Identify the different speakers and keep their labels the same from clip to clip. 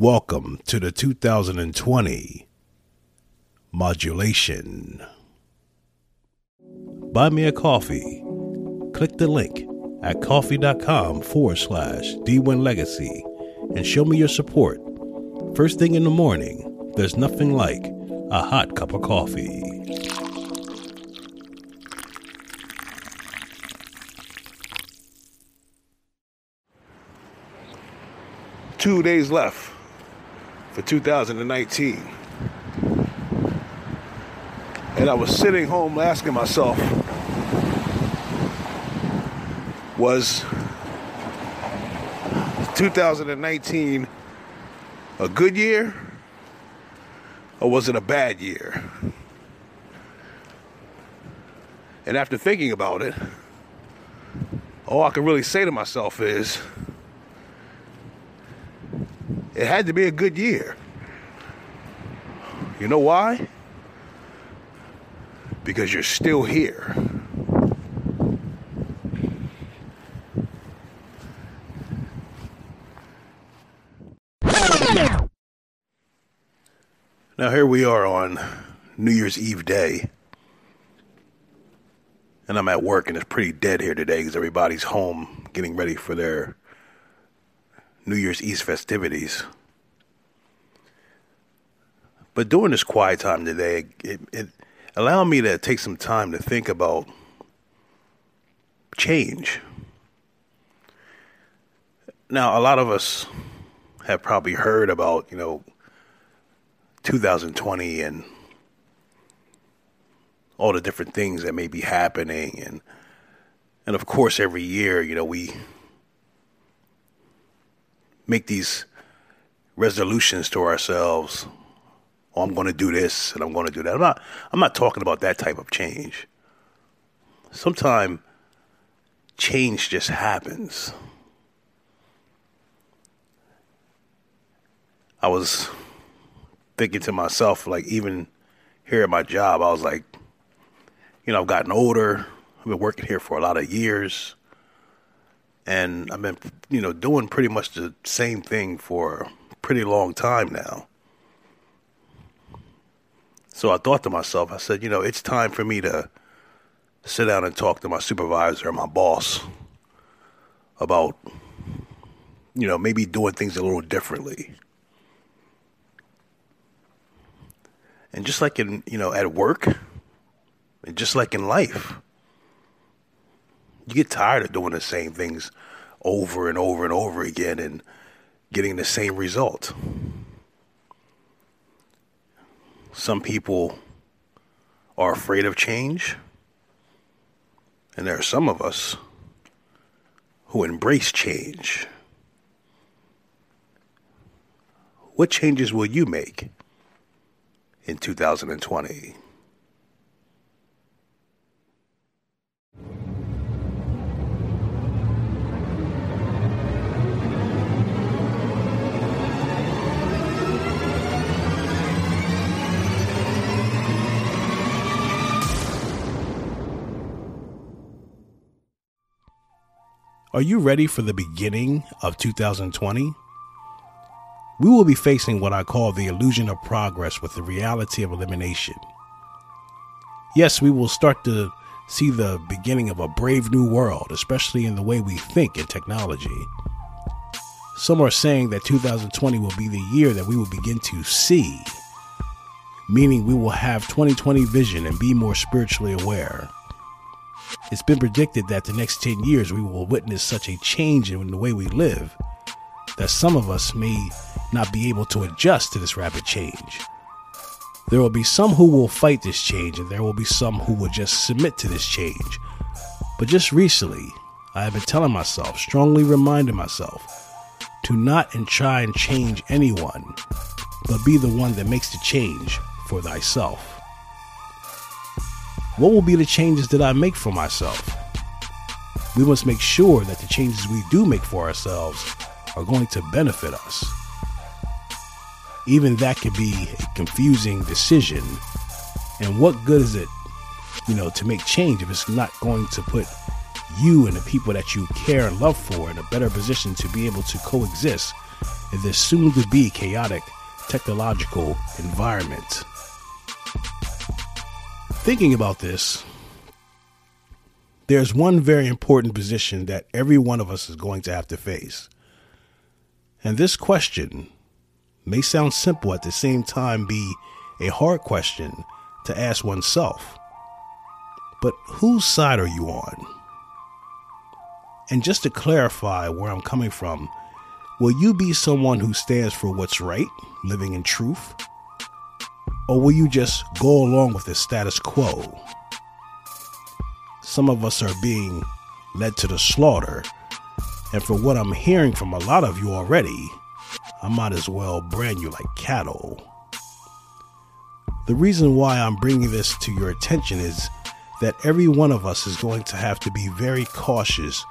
Speaker 1: Welcome to the 2020 Modulation. Buy me a coffee. Click the link at coffee.com forward slash D1 Legacy and show me your support. First thing in the morning, there's nothing like a hot cup of coffee. Two days left for 2019. And I was sitting home asking myself, was 2019 a good year or was it a bad year? And after thinking about it, all I can really say to myself is it had to be a good year. You know why? Because you're still here. Now, here we are on New Year's Eve day. And I'm at work, and it's pretty dead here today because everybody's home getting ready for their New Year's Eve festivities. But during this quiet time today, it, it allowed me to take some time to think about change. Now, a lot of us have probably heard about, you know, 2020 and all the different things that may be happening and and of course every year you know we make these resolutions to ourselves. Oh i'm going to do this and i'm going to do that. I'm not i'm not talking about that type of change. Sometimes change just happens. I was thinking to myself, like even here at my job, I was like, you know, I've gotten older. I've been working here for a lot of years, and I've been, you know, doing pretty much the same thing for a pretty long time now. So I thought to myself, I said, you know, it's time for me to sit down and talk to my supervisor, my boss, about, you know, maybe doing things a little differently. And just like in, you know, at work, and just like in life, you get tired of doing the same things over and over and over again and getting the same result. Some people are afraid of change, and there are some of us who embrace change. What changes will you make? in 2020. Are you ready for the beginning of 2020? we will be facing what I call the illusion of progress with the reality of elimination. Yes, we will start to see the beginning of a brave new world, especially in the way we think in technology. Some are saying that 2020 will be the year that we will begin to see, meaning we will have 2020 vision and be more spiritually aware. It's been predicted that the next 10 years we will witness such a change in the way we live that some of us may not be able to adjust to this rapid change. There will be some who will fight this change, and there will be some who will just submit to this change. But just recently, I have been telling myself, strongly reminding myself, to not and try and change anyone, but be the one that makes the change for thyself. What will be the changes that I make for myself? We must make sure that the changes we do make for ourselves are going to benefit us even that could be a confusing decision. And what good is it, you know, to make change if it's not going to put you and the people that you care and love for in a better position to be able to coexist in this soon to be chaotic technological environment. Thinking about this, there's one very important position that every one of us is going to have to face. And this question may sound simple at the same time be a hard question to ask oneself. But whose side are you on? And just to clarify where I'm coming from, will you be someone who stands for what's right, living in truth? Or will you just go along with the status quo? Some of us are being led to the slaughter, and for what I'm hearing from a lot of you already, I might as well brand you like cattle. The reason why I'm bringing this to your attention is that every one of us is going to have to be very cautious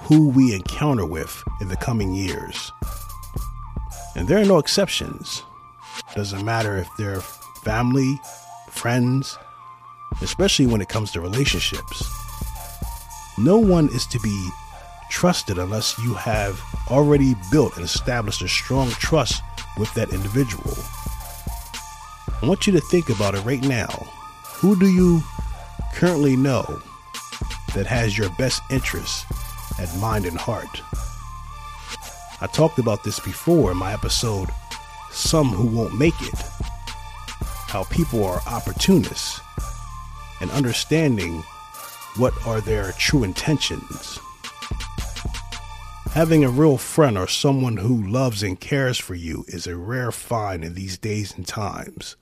Speaker 1: who we encounter with in the coming years. And there are no exceptions. Doesn't matter if they're family, friends, especially when it comes to relationships. No one is to be trusted unless you have already built and established a strong trust with that individual. I want you to think about it right now. Who do you currently know that has your best interests at mind and heart? I talked about this before in my episode, Some Who Won't Make It. How people are opportunists and understanding what are their true intentions. Having a real friend or someone who loves and cares for you is a rare find in these days and times.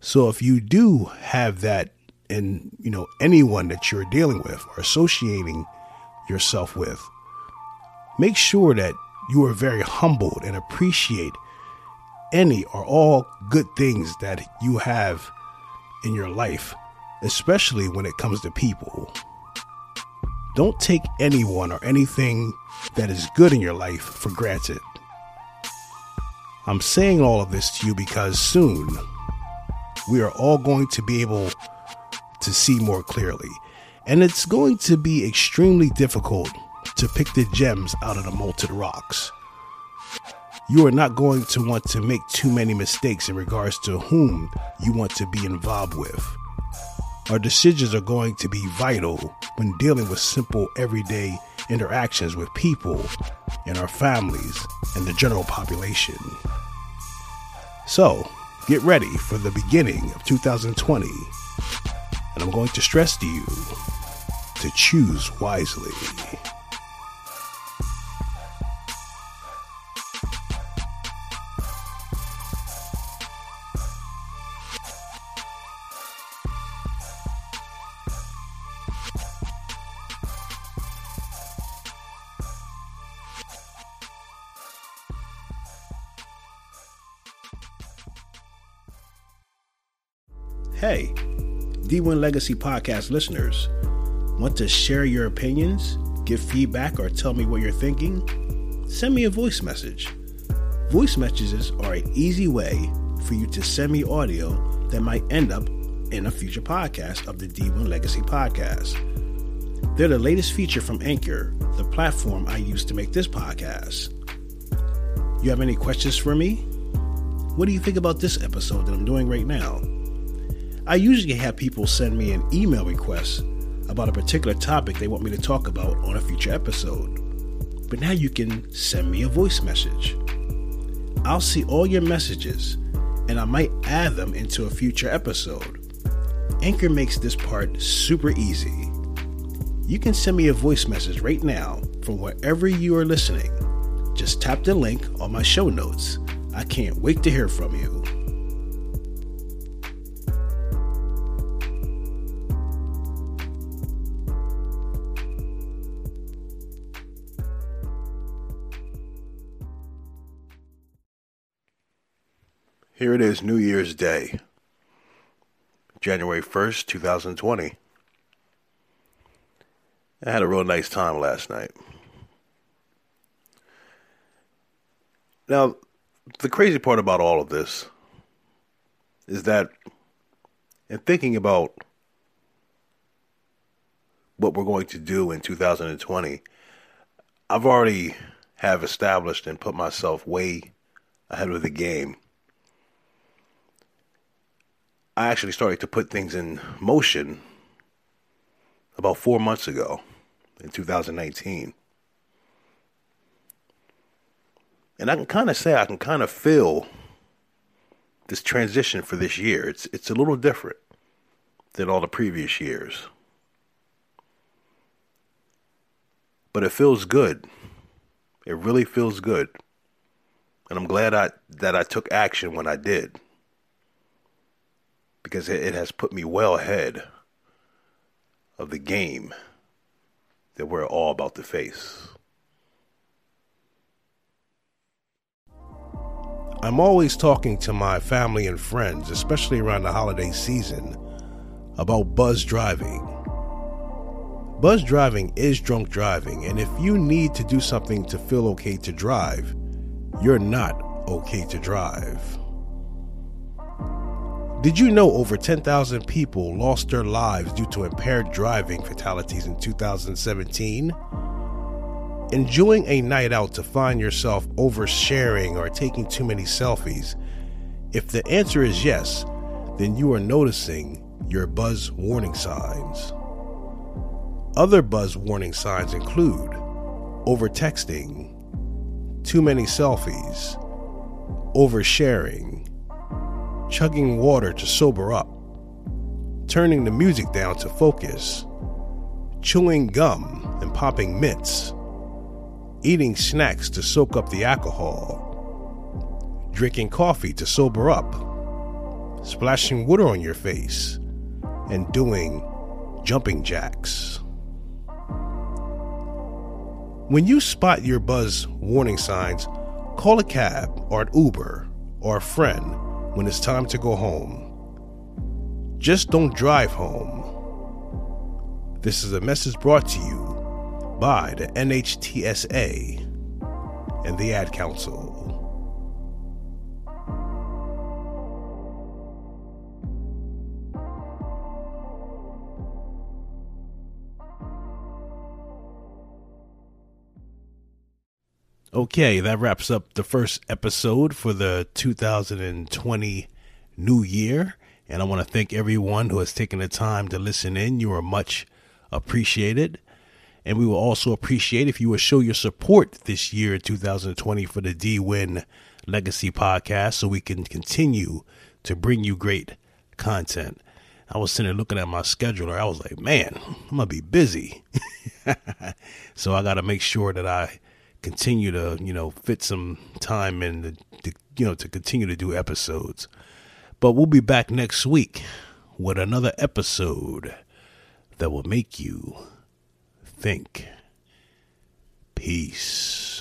Speaker 1: So if you do have that in, you know, anyone that you're dealing with or associating yourself with, make sure that you are very humbled and appreciate any or all good things that you have in your life, especially when it comes to people. Don't take anyone or anything that is good in your life for granted. I'm saying all of this to you because soon we are all going to be able to see more clearly. And it's going to be extremely difficult to pick the gems out of the molten rocks. You are not going to want to make too many mistakes in regards to whom you want to be involved with. Our decisions are going to be vital when dealing with simple everyday interactions with people in our families and the general population. So, get ready for the beginning of 2020, and I'm going to stress to you to choose wisely. Hey, D1 Legacy Podcast listeners, want to share your opinions, give feedback, or tell me what you're thinking? Send me a voice message. Voice messages are an easy way for you to send me audio that might end up in a future podcast of the D1 Legacy Podcast. They're the latest feature from Anchor, the platform I use to make this podcast. You have any questions for me? What do you think about this episode that I'm doing right now? I usually have people send me an email request about a particular topic they want me to talk about on a future episode. But now you can send me a voice message. I'll see all your messages and I might add them into a future episode. Anchor makes this part super easy. You can send me a voice message right now from wherever you are listening. Just tap the link on my show notes. I can't wait to hear from you. Here it is, New Year's Day, January 1st, 2020. I had a real nice time last night. Now, the crazy part about all of this is that in thinking about what we're going to do in 2020, I've already have established and put myself way ahead of the game. I actually started to put things in motion about four months ago in 2019. And I can kind of say I can kind of feel this transition for this year. It's it's a little different than all the previous years. But it feels good. It really feels good. And I'm glad I that I took action when I did. Because it, has put me well ahead of the game that we're all about to face. I'm always talking to my family and friends, especially around the holiday season, about buzz driving. Buzz driving is drunk driving, and if you need to do something to feel okay to drive, you're not okay to drive. Did you know over 10,000 people lost their lives due to impaired driving fatalities in 2017? Enjoying a night out to find yourself oversharing or taking too many selfies? If the answer is yes, then you are noticing your buzz warning signs. Other buzz warning signs include overtexting, too many selfies, oversharing, chugging water to sober up, turning the music down to focus, chewing gum and popping mints eating snacks to soak up the alcohol, drinking coffee to sober up, splashing water on your face, and doing jumping jacks. When you spot your buzz warning signs, call a cab or an Uber or a friend when it's time to go home. Just don't drive home. This is a message brought to you by the NHTSA and the Ad Council. Okay, that wraps up the first episode for the 2020 new year. And I want to thank everyone who has taken the time to listen in. You are much appreciated. And we will also appreciate if you would show your support this year, 2020, for the D1 Legacy podcast so we can continue to bring you great content. I was sitting there looking at my scheduler. I was like, man, I'm going to be busy. so I got to make sure that I continue to, you know, fit some time in, the, to, you know, to continue to do episodes. But we'll be back next week with another episode that will make you think. Peace.